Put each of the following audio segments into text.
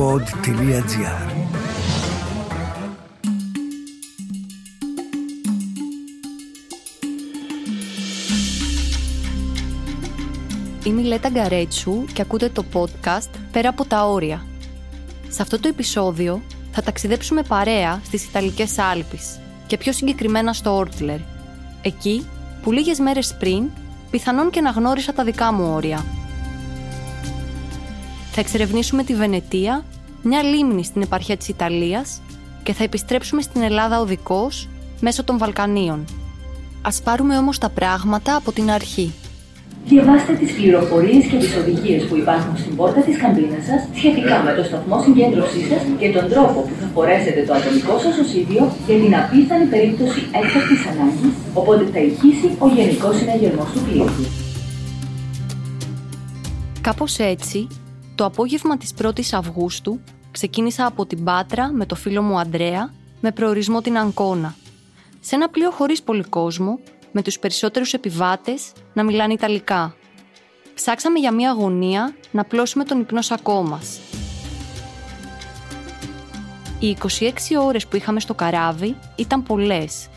pod.gr Είμαι η Λέτα Γκαρέτσου και ακούτε το podcast «Πέρα από τα όρια». Σε αυτό το επεισόδιο θα ταξιδέψουμε παρέα στις Ιταλικές Άλπεις και πιο συγκεκριμένα στο Όρτλερ, εκεί που λίγες μέρες πριν πιθανόν και να γνώρισα τα δικά μου όρια. Θα εξερευνήσουμε τη Βενετία, μια λίμνη στην επαρχία της Ιταλίας και θα επιστρέψουμε στην Ελλάδα οδικός μέσω των Βαλκανίων. Ας πάρουμε όμως τα πράγματα από την αρχή. Διαβάστε τις πληροφορίες και τις οδηγίες που υπάρχουν στην πόρτα της καμπίνας σας σχετικά με το σταθμό συγκέντρωσής σας και τον τρόπο που θα φορέσετε το ατομικό σας οσίδιο για την απίθανη περίπτωση έκτακτης ανάγκης, οπότε θα ηχήσει ο Γενικός Συναγερμός του Πλήρου. Κάπως έτσι, το απόγευμα της 1ης Αυγούστου ξεκίνησα από την Πάτρα με το φίλο μου Αντρέα με προορισμό την Αγκώνα. Σε ένα πλοίο χωρίς πολύ κόσμο, με τους περισσότερους επιβάτες να μιλάνε Ιταλικά. Ψάξαμε για μία αγωνία να πλώσουμε τον υπνό σακό μας. Οι 26 ώρες που είχαμε στο καράβι ήταν πολλές,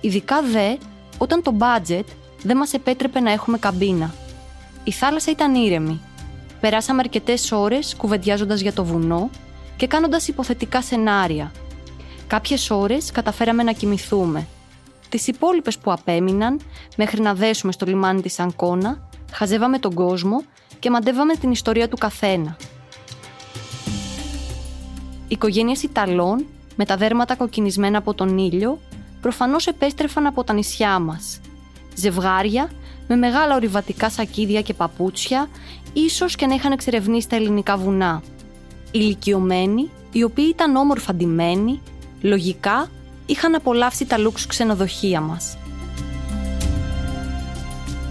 ειδικά δε όταν το budget δεν μας επέτρεπε να έχουμε καμπίνα. Η θάλασσα ήταν ήρεμη. Περάσαμε αρκετές ώρες κουβεντιάζοντας για το βουνό και κάνοντας υποθετικά σενάρια. Κάποιες ώρες καταφέραμε να κοιμηθούμε – τις υπόλοιπες που απέμειναν, μέχρι να δέσουμε στο λιμάνι της Αγκώνα, χαζεύαμε τον κόσμο και μαντεύαμε την ιστορία του καθένα. Οικογένειες Ιταλών, με τα δέρματα κοκκινισμένα από τον ήλιο, προφανώς επέστρεφαν από τα νησιά μας. Ζευγάρια με μεγάλα ορειβατικά σακίδια και παπούτσια, ίσως και να είχαν εξερευνήσει τα ελληνικά βουνά. Ηλικιωμένοι, οι οποίοι ήταν όμορφα ντυμένοι, λογικά είχαν απολαύσει τα λούξ ξενοδοχεία μας.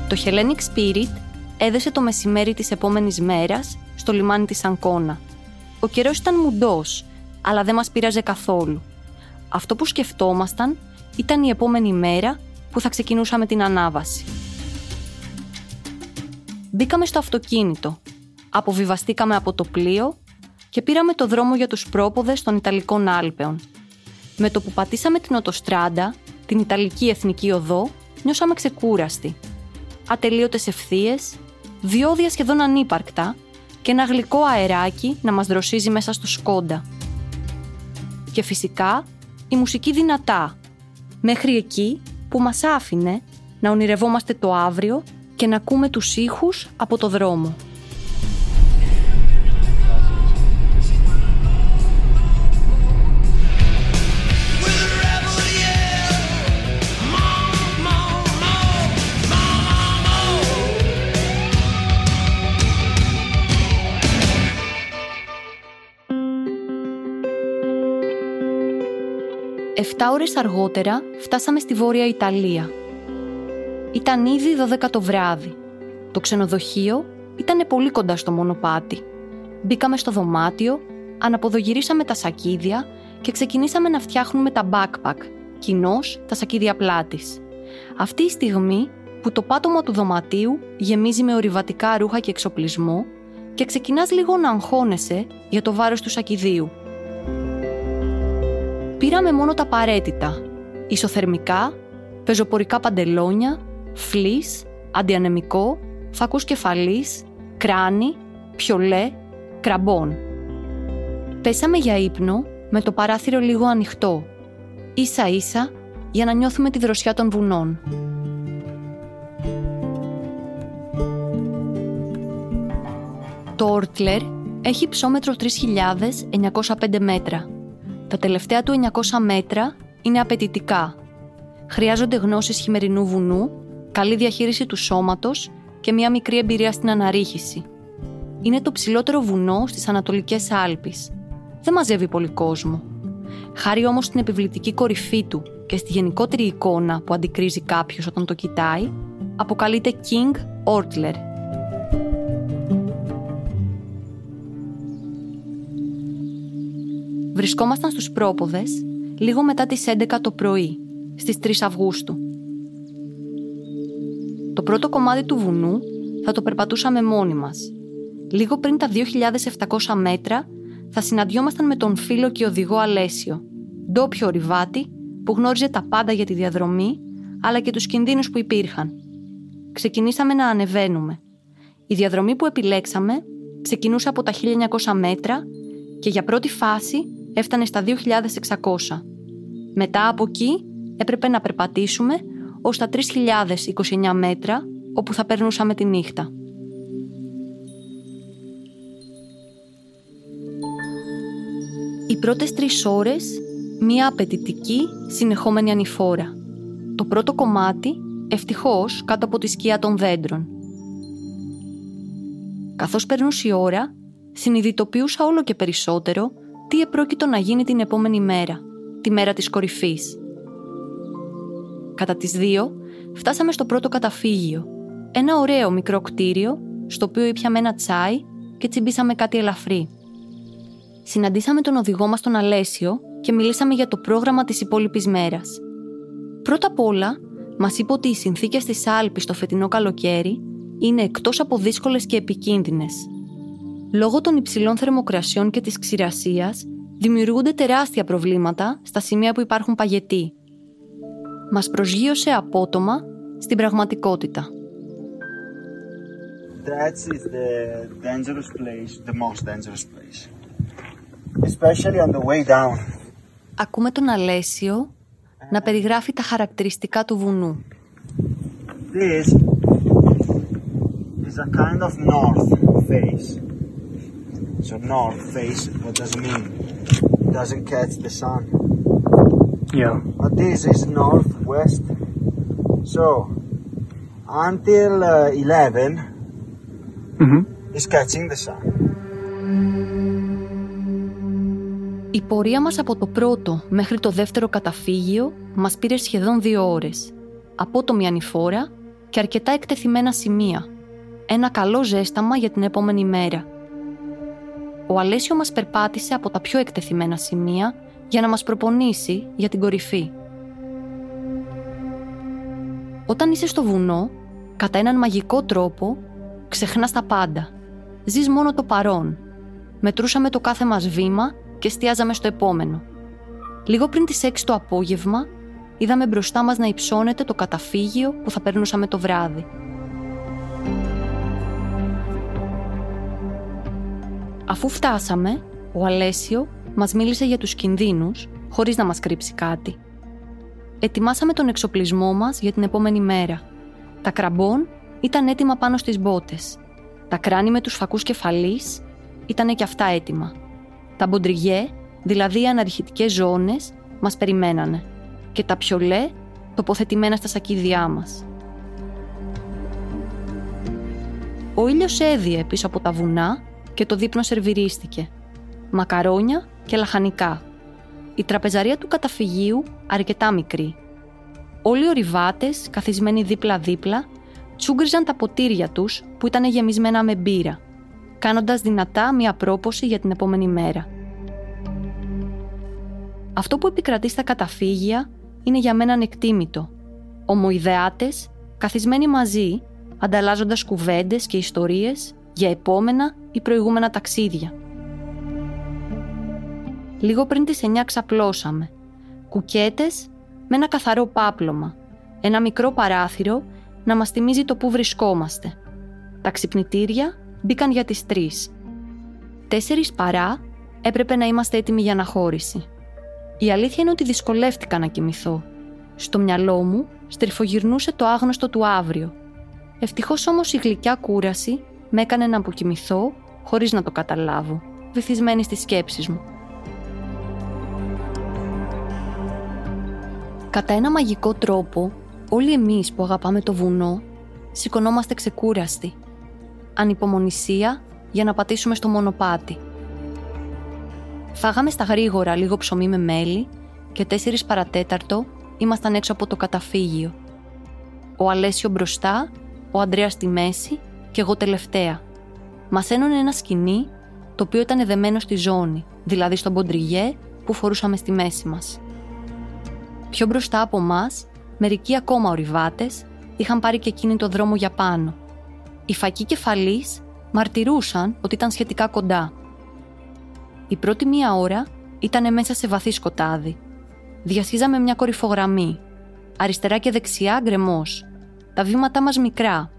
Το Hellenic Spirit έδεσε το μεσημέρι της επόμενης μέρας στο λιμάνι της Αγκώνα. Ο καιρός ήταν μουντός, αλλά δεν μας πείραζε καθόλου. Αυτό που σκεφτόμασταν ήταν η επόμενη μέρα που θα ξεκινούσαμε την ανάβαση. Μπήκαμε στο αυτοκίνητο, αποβιβαστήκαμε από το πλοίο και πήραμε το δρόμο για τους πρόποδες των Ιταλικών Άλπαιων – με το που πατήσαμε την οτοστράντα, την Ιταλική Εθνική Οδό, νιώσαμε ξεκούραστοι. Ατελείωτες ευθείες, διόδια σχεδόν ανύπαρκτα και ένα γλυκό αεράκι να μας δροσίζει μέσα στο σκόντα. Και φυσικά η μουσική δυνατά, μέχρι εκεί που μας άφηνε να ονειρευόμαστε το αύριο και να ακούμε τους ήχους από το δρόμο. Εφτά ώρες αργότερα φτάσαμε στη Βόρεια Ιταλία. Ήταν ήδη 12 το βράδυ. Το ξενοδοχείο ήταν πολύ κοντά στο μονοπάτι. Μπήκαμε στο δωμάτιο, αναποδογυρίσαμε τα σακίδια και ξεκινήσαμε να φτιάχνουμε τα backpack, κοινώς τα σακίδια πλάτης. Αυτή η στιγμή που το πάτωμα του δωματίου γεμίζει με ορειβατικά ρούχα και εξοπλισμό και ξεκινάς λίγο να αγχώνεσαι για το βάρος του σακιδίου – Πήραμε μόνο τα απαραίτητα. Ισοθερμικά, πεζοπορικά παντελόνια, φλής, αντιανεμικό, φακούς κεφαλής, κράνη, πιολέ, κραμπών. Πέσαμε για ύπνο με το παράθυρο λίγο ανοιχτό, ίσα ίσα για να νιώθουμε τη δροσιά των βουνών. Το Όρτλερ έχει ψόμετρο 3.905 μέτρα τα τελευταία του 900 μέτρα είναι απαιτητικά. Χρειάζονται γνώσεις χειμερινού βουνού, καλή διαχείριση του σώματος και μια μικρή εμπειρία στην αναρρίχηση. Είναι το ψηλότερο βουνό στις Ανατολικές Άλπεις. Δεν μαζεύει πολύ κόσμο. Χάρη όμως στην επιβλητική κορυφή του και στη γενικότερη εικόνα που αντικρίζει κάποιος όταν το κοιτάει, αποκαλείται King Ortler Βρισκόμασταν στους πρόποδες λίγο μετά τις 11 το πρωί, στις 3 Αυγούστου. Το πρώτο κομμάτι του βουνού θα το περπατούσαμε μόνοι μας. Λίγο πριν τα 2.700 μέτρα θα συναντιόμασταν με τον φίλο και οδηγό Αλέσιο, ντόπιο ορειβάτη που γνώριζε τα πάντα για τη διαδρομή, αλλά και τους κινδύνους που υπήρχαν. Ξεκινήσαμε να ανεβαίνουμε. Η διαδρομή που επιλέξαμε ξεκινούσε από τα 1900 μέτρα και για πρώτη φάση έφτανε στα 2600. Μετά από εκεί έπρεπε να περπατήσουμε ως τα 3029 μέτρα όπου θα περνούσαμε τη νύχτα. Οι πρώτες τρεις ώρες, μία απαιτητική, συνεχόμενη ανηφόρα. Το πρώτο κομμάτι, ευτυχώς, κάτω από τη σκιά των δέντρων. Καθώς περνούσε η ώρα, συνειδητοποιούσα όλο και περισσότερο τι επρόκειτο να γίνει την επόμενη μέρα, τη μέρα της κορυφής. Κατά τις δύο, φτάσαμε στο πρώτο καταφύγιο, ένα ωραίο μικρό κτίριο, στο οποίο ήπιαμε ένα τσάι και τσιμπήσαμε κάτι ελαφρύ. Συναντήσαμε τον οδηγό μας τον Αλέσιο και μιλήσαμε για το πρόγραμμα της υπόλοιπης μέρας. Πρώτα απ' όλα, μας είπε ότι οι συνθήκες της Άλπης το φετινό καλοκαίρι είναι εκτός από δύσκολες και επικίνδυνες. Λόγω των υψηλών θερμοκρασιών και της ξηρασίας, δημιουργούνται τεράστια προβλήματα στα σημεία που υπάρχουν παγετοί. Μας προσγείωσε απότομα στην πραγματικότητα. That is the dangerous place, the most dangerous place. Especially on the way down. Ακούμε τον Αλέσιο να περιγράφει τα χαρακτηριστικά του βουνού. This is a kind of north face. So north face, what does it mean? It doesn't catch the sun. Yeah. But this is northwest. So until uh, 11 Mm-hmm. is catching the sun. Η πορεία μας από το πρώτο μέχρι το δεύτερο καταφύγιο μας πήρε σχεδόν δύο ώρες. Απότομη ανηφόρα και αρκετά εκτεθειμένα σημεία. Ένα καλό ζέσταμα για την επόμενη μέρα. Ο Αλέσιο μας περπάτησε από τα πιο εκτεθειμένα σημεία για να μας προπονήσει για την κορυφή. Όταν είσαι στο βουνό, κατά έναν μαγικό τρόπο, ξεχνάς τα πάντα. Ζεις μόνο το παρόν. Μετρούσαμε το κάθε μας βήμα και εστιάζαμε στο επόμενο. Λίγο πριν τις 6 το απόγευμα, είδαμε μπροστά μας να υψώνεται το καταφύγιο που θα περνούσαμε το βράδυ. Αφού φτάσαμε, ο Αλέσιο μας μίλησε για τους κινδύνους, χωρίς να μας κρύψει κάτι. Ετοιμάσαμε τον εξοπλισμό μας για την επόμενη μέρα. Τα κραμπών ήταν έτοιμα πάνω στις μπότες. Τα κράνη με τους φακούς κεφαλής ήταν και αυτά έτοιμα. Τα μποντριγέ, δηλαδή οι αναρχητικές ζώνες, μας περιμένανε και τα πιολέ τοποθετημένα στα σακίδια μας. Ο ήλιος έδιε πίσω από τα βουνά και το δείπνο σερβιρίστηκε. Μακαρόνια και λαχανικά. Η τραπεζαρία του καταφυγίου αρκετά μικρή. Όλοι οι ορειβάτες, καθισμένοι δίπλα-δίπλα, τσούγκριζαν τα ποτήρια τους που ήταν γεμισμένα με μπύρα, κάνοντας δυνατά μια πρόποση για την επόμενη μέρα. Αυτό που επικρατεί στα καταφύγια είναι για μένα ανεκτήμητο. Ομοειδεάτες, καθισμένοι μαζί, ανταλλάζοντας κουβέντες και ιστορίες για επόμενα ή προηγούμενα ταξίδια. Λίγο πριν τις 9 ξαπλώσαμε. Κουκέτες με ένα καθαρό πάπλωμα. Ένα μικρό παράθυρο να μας θυμίζει το που βρισκόμαστε. Τα ξυπνητήρια μπήκαν για τις 3. Τέσσερις παρά έπρεπε να είμαστε έτοιμοι για αναχώρηση. Η αλήθεια είναι ότι δυσκολεύτηκα να κοιμηθώ. Στο μυαλό μου στριφογυρνούσε το άγνωστο του αύριο. Ευτυχώς όμως η γλυκιά κούραση με έκανε να αποκοιμηθώ χωρίς να το καταλάβω, βυθισμένη στις σκέψεις μου. Κατά ένα μαγικό τρόπο, όλοι εμείς που αγαπάμε το βουνό, σηκωνόμαστε ξεκούραστοι. Ανυπομονησία για να πατήσουμε στο μονοπάτι. Φάγαμε στα γρήγορα λίγο ψωμί με μέλι και τέσσερις παρατέταρτο ήμασταν έξω από το καταφύγιο. Ο Αλέσιο μπροστά, ο Ανδρέας στη μέση και εγώ τελευταία. Μας ένωνε ένα σκηνή το οποίο ήταν δεμένο στη ζώνη, δηλαδή στον ποντριγέ που φορούσαμε στη μέση μας. Πιο μπροστά από εμά, μερικοί ακόμα ορειβάτες είχαν πάρει και εκείνη το δρόμο για πάνω. Οι φακοί κεφαλεί μαρτυρούσαν ότι ήταν σχετικά κοντά. Η πρώτη μία ώρα ήταν μέσα σε βαθύ σκοτάδι. Διασχίζαμε μια κορυφογραμμή. Αριστερά και δεξιά γκρεμός. Τα βήματά μας μικρά.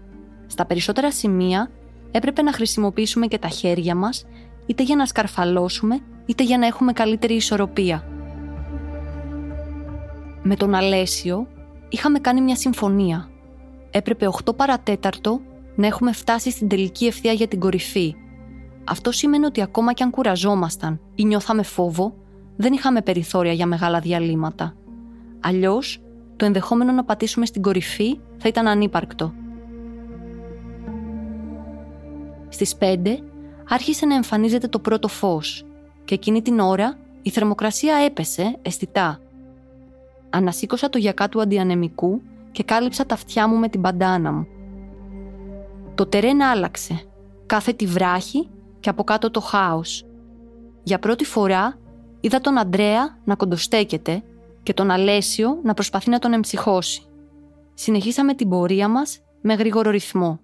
Στα περισσότερα σημεία έπρεπε να χρησιμοποιήσουμε και τα χέρια μας, είτε για να σκαρφαλώσουμε, είτε για να έχουμε καλύτερη ισορροπία. Με τον Αλέσιο είχαμε κάνει μια συμφωνία. Έπρεπε 8 παρατέταρτο να έχουμε φτάσει στην τελική ευθεία για την κορυφή. Αυτό σημαίνει ότι ακόμα κι αν κουραζόμασταν ή νιώθαμε φόβο, δεν είχαμε περιθώρια για μεγάλα διαλύματα. Αλλιώς, το ενδεχόμενο να πατήσουμε στην κορυφή θα ήταν ανύπαρκτο. Στις 5 άρχισε να εμφανίζεται το πρώτο φως και εκείνη την ώρα η θερμοκρασία έπεσε αισθητά. Ανασήκωσα το γιακά του αντιανεμικού και κάλυψα τα αυτιά μου με την παντάνα μου. Το τερέν άλλαξε. Κάθε τη βράχη και από κάτω το χάος. Για πρώτη φορά είδα τον Αντρέα να κοντοστέκεται και τον Αλέσιο να προσπαθεί να τον εμψυχώσει. Συνεχίσαμε την πορεία μας με γρήγορο ρυθμό.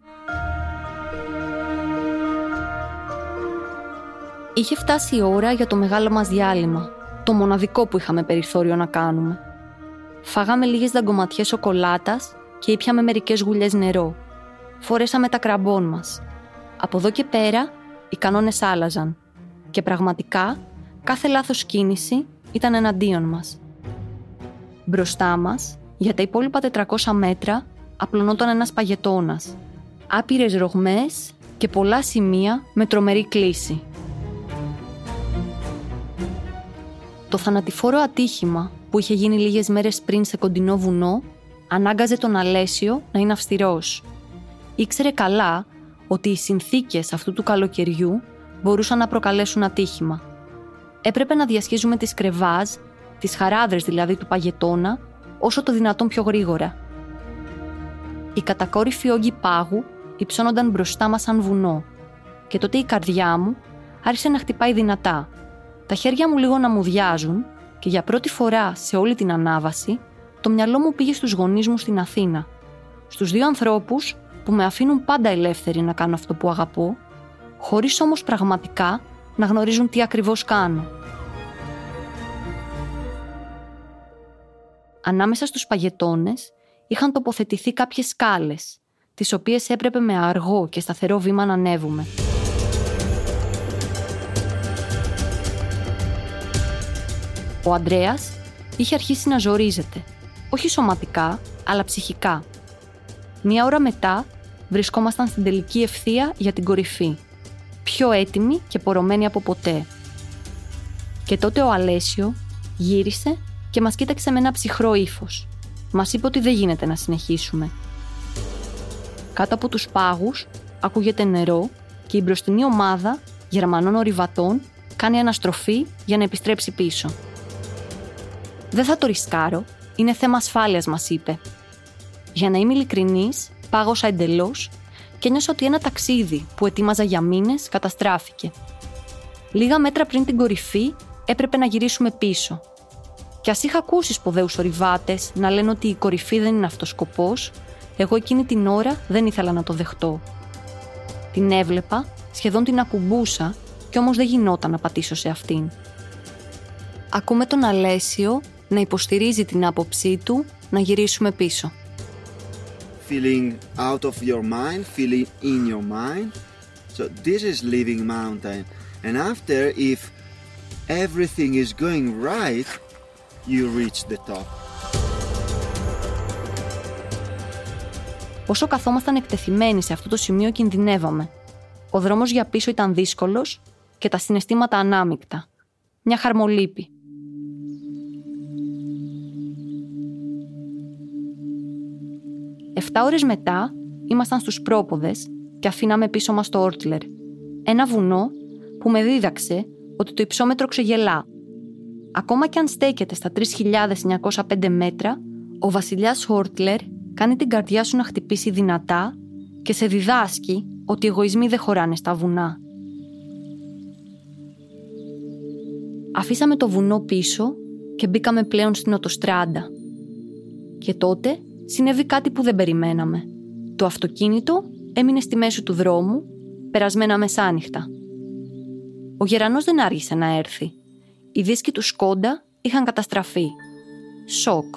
Είχε φτάσει η ώρα για το μεγάλο μας διάλειμμα, το μοναδικό που είχαμε περιθώριο να κάνουμε. Φάγαμε λίγες δαγκωματιές σοκολάτας και ήπιαμε μερικές γουλιές νερό. Φορέσαμε τα κραμπών μας. Από εδώ και πέρα, οι κανόνες άλλαζαν. Και πραγματικά, κάθε λάθος κίνηση ήταν εναντίον μας. Μπροστά μας, για τα υπόλοιπα 400 μέτρα, απλωνόταν ένας παγετώνας. Άπειρες ρογμές και πολλά σημεία με τρομερή κλίση. Το θανατηφόρο ατύχημα που είχε γίνει λίγες μέρες πριν σε κοντινό βουνό ανάγκαζε τον Αλέσιο να είναι αυστηρός. Ήξερε καλά ότι οι συνθήκες αυτού του καλοκαιριού μπορούσαν να προκαλέσουν ατύχημα. Έπρεπε να διασχίζουμε τις κρεβάζ, τις χαράδρες δηλαδή του παγετώνα, όσο το δυνατόν πιο γρήγορα. Οι κατακόρυφοι όγκοι πάγου υψώνονταν μπροστά μας σαν βουνό και τότε η καρδιά μου άρχισε να χτυπάει δυνατά. Τα χέρια μου λίγο να μου διάζουν και για πρώτη φορά σε όλη την ανάβαση το μυαλό μου πήγε στους γονείς μου στην Αθήνα. Στους δύο ανθρώπους που με αφήνουν πάντα ελεύθερη να κάνω αυτό που αγαπώ, χωρίς όμως πραγματικά να γνωρίζουν τι ακριβώς κάνω. Ανάμεσα στους παγετώνες είχαν τοποθετηθεί κάποιες σκάλες, τις οποίες έπρεπε με αργό και σταθερό βήμα να ανέβουμε. Ο Ανδρέας είχε αρχίσει να ζορίζεται, όχι σωματικά, αλλά ψυχικά. Μία ώρα μετά βρισκόμασταν στην τελική ευθεία για την κορυφή, πιο έτοιμοι και πορωμένοι από ποτέ. Και τότε ο Αλέσιο γύρισε και μας κοίταξε με ένα ψυχρό ύφος. Μας είπε ότι δεν γίνεται να συνεχίσουμε. Κάτω από τους πάγους ακούγεται νερό και η μπροστινή ομάδα Γερμανών ορειβατών κάνει αναστροφή για να επιστρέψει πίσω. Δεν θα το ρισκάρω. Είναι θέμα ασφάλειας, μας είπε. Για να είμαι ειλικρινής, πάγωσα εντελώς και νιώσα ότι ένα ταξίδι που ετοίμαζα για μήνες καταστράφηκε. Λίγα μέτρα πριν την κορυφή έπρεπε να γυρίσουμε πίσω. Κι ας είχα ακούσει σπουδαίους ορειβάτες να λένε ότι η κορυφή δεν είναι αυτός σκοπός, εγώ εκείνη την ώρα δεν ήθελα να το δεχτώ. Την έβλεπα, σχεδόν την ακουμπούσα, κι όμως δεν γινόταν να πατήσω σε αυτήν. Ακούμε τον Αλέσιο να υποστηρίζει την άποψή του να γυρίσουμε πίσω. Feeling out of your mind, feeling in your mind. So this is living mountain. And after, if everything is going right, you reach the top. Όσο καθόμασταν εκτεθειμένοι σε αυτό το σημείο κινδυνεύαμε. Ο δρόμος για πίσω ήταν δύσκολος και τα συναισθήματα ανάμεικτα. Μια χαρμολύπη. Εφτά ώρες μετά ήμασταν στους πρόποδες και αφήναμε πίσω μας το Όρτλερ. Ένα βουνό που με δίδαξε ότι το υψόμετρο ξεγελά. Ακόμα και αν στέκεται στα 3.905 μέτρα, ο βασιλιάς Όρτλερ κάνει την καρδιά σου να χτυπήσει δυνατά και σε διδάσκει ότι οι εγωισμοί δεν χωράνε στα βουνά. Αφήσαμε το βουνό πίσω και μπήκαμε πλέον στην οτοστράντα. Και τότε συνέβη κάτι που δεν περιμέναμε. Το αυτοκίνητο έμεινε στη μέση του δρόμου, περασμένα μεσάνυχτα. Ο γερανός δεν άργησε να έρθει. Οι δίσκοι του Σκόντα είχαν καταστραφεί. Σοκ.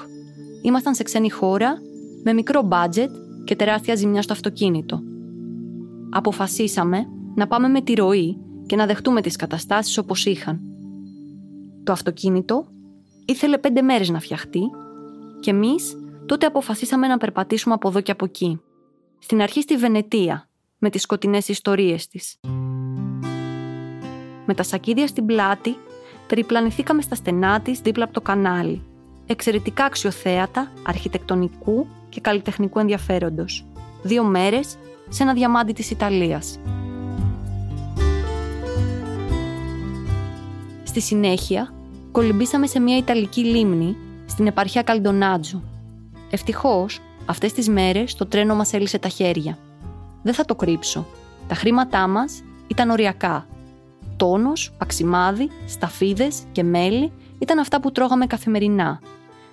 Ήμασταν σε ξένη χώρα, με μικρό μπάτζετ και τεράστια ζημιά στο αυτοκίνητο. Αποφασίσαμε να πάμε με τη ροή και να δεχτούμε τις καταστάσεις όπως είχαν. Το αυτοκίνητο ήθελε πέντε μέρες να φτιαχτεί και εμείς τότε αποφασίσαμε να περπατήσουμε από εδώ και από εκεί. Στην αρχή στη Βενετία, με τις σκοτεινές ιστορίες της. Με τα σακίδια στην πλάτη, περιπλανηθήκαμε στα στενά της δίπλα από το κανάλι. Εξαιρετικά αξιοθέατα, αρχιτεκτονικού και καλλιτεχνικού ενδιαφέροντος. Δύο μέρες σε ένα διαμάντι της Ιταλίας. Στη συνέχεια, κολυμπήσαμε σε μια Ιταλική λίμνη στην επαρχία Καλντονάτζο. Ευτυχώς, αυτές τις μέρες το τρένο μας έλυσε τα χέρια. Δεν θα το κρύψω. Τα χρήματά μας ήταν οριακά. Τόνος, παξιμάδι, σταφίδες και μέλι ήταν αυτά που τρώγαμε καθημερινά.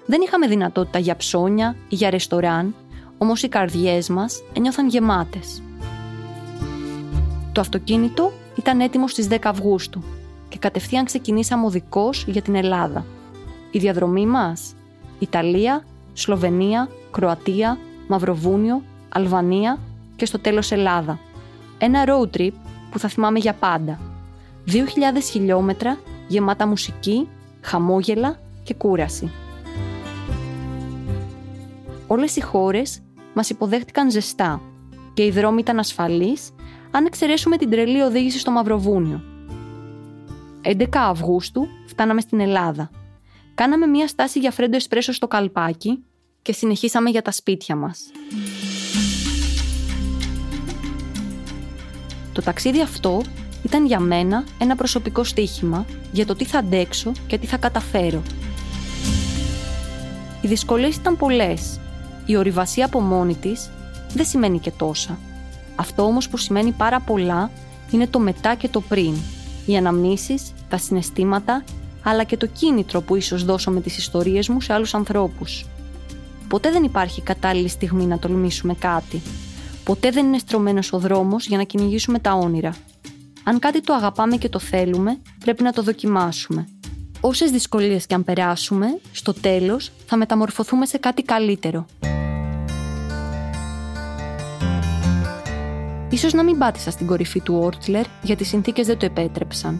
Δεν είχαμε δυνατότητα για ψώνια ή για ρεστοράν, όμως οι καρδιές μας ένιωθαν γεμάτες. Το αυτοκίνητο ήταν έτοιμο στις 10 Αυγούστου και κατευθείαν ξεκινήσαμε οδικός για την Ελλάδα. Η διαδρομή μας Ιταλία, Σλοβενία, Κροατία, Μαυροβούνιο, Αλβανία και στο τέλος Ελλάδα. Ένα road trip που θα θυμάμαι για πάντα. 2.000 χιλιόμετρα γεμάτα μουσική, χαμόγελα και κούραση. Όλες οι χώρες μας υποδέχτηκαν ζεστά και οι δρόμοι ήταν ασφαλείς αν εξαιρέσουμε την τρελή οδήγηση στο Μαυροβούνιο. 11 Αυγούστου φτάναμε στην Ελλάδα. Κάναμε μία στάση για φρέντο εσπρέσο στο καλπάκι και συνεχίσαμε για τα σπίτια μας. Το ταξίδι αυτό ήταν για μένα ένα προσωπικό στοίχημα για το τι θα αντέξω και τι θα καταφέρω. Οι δυσκολίες ήταν πολλές. Η ορειβασία από μόνη της δεν σημαίνει και τόσα. Αυτό όμως που σημαίνει πάρα πολλά είναι το μετά και το πριν. Οι αναμνήσεις, τα συναισθήματα, αλλά και το κίνητρο που ίσως δώσω με τις ιστορίες μου σε άλλους ανθρώπους. Ποτέ δεν υπάρχει κατάλληλη στιγμή να τολμήσουμε κάτι. Ποτέ δεν είναι στρωμένος ο δρόμος για να κυνηγήσουμε τα όνειρα. Αν κάτι το αγαπάμε και το θέλουμε, πρέπει να το δοκιμάσουμε. Όσες δυσκολίες και αν περάσουμε, στο τέλος θα μεταμορφωθούμε σε κάτι καλύτερο. Ίσως να μην πάτησα στην κορυφή του Όρτσλερ γιατί οι συνθήκες δεν το επέτρεψαν.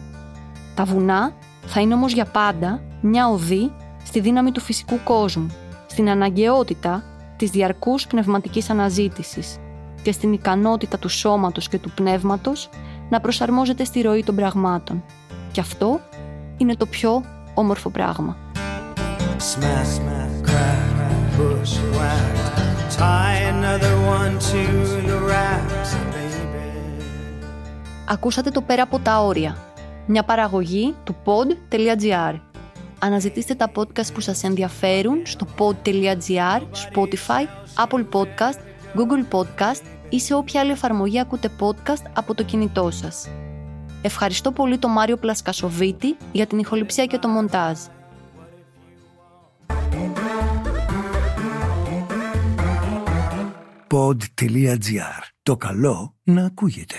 Τα βουνά θα είναι όμως για πάντα μια οδή στη δύναμη του φυσικού κόσμου, στην αναγκαιότητα της διαρκούς πνευματικής αναζήτησης και στην ικανότητα του σώματος και του πνεύματος να προσαρμόζεται στη ροή των πραγμάτων. Και αυτό είναι το πιο όμορφο πράγμα. Ακούσατε το πέρα από τα όρια. Μια παραγωγή του pod.gr. Αναζητήστε τα podcast που σας ενδιαφέρουν στο pod.gr, Spotify, Apple Podcast, Google Podcast ή σε όποια άλλη εφαρμογή ακούτε podcast από το κινητό σας. Ευχαριστώ πολύ τον Μάριο Πλασκασοβίτη για την ηχοληψία και το μοντάζ. Pod.gr. Το καλό να ακούγεται.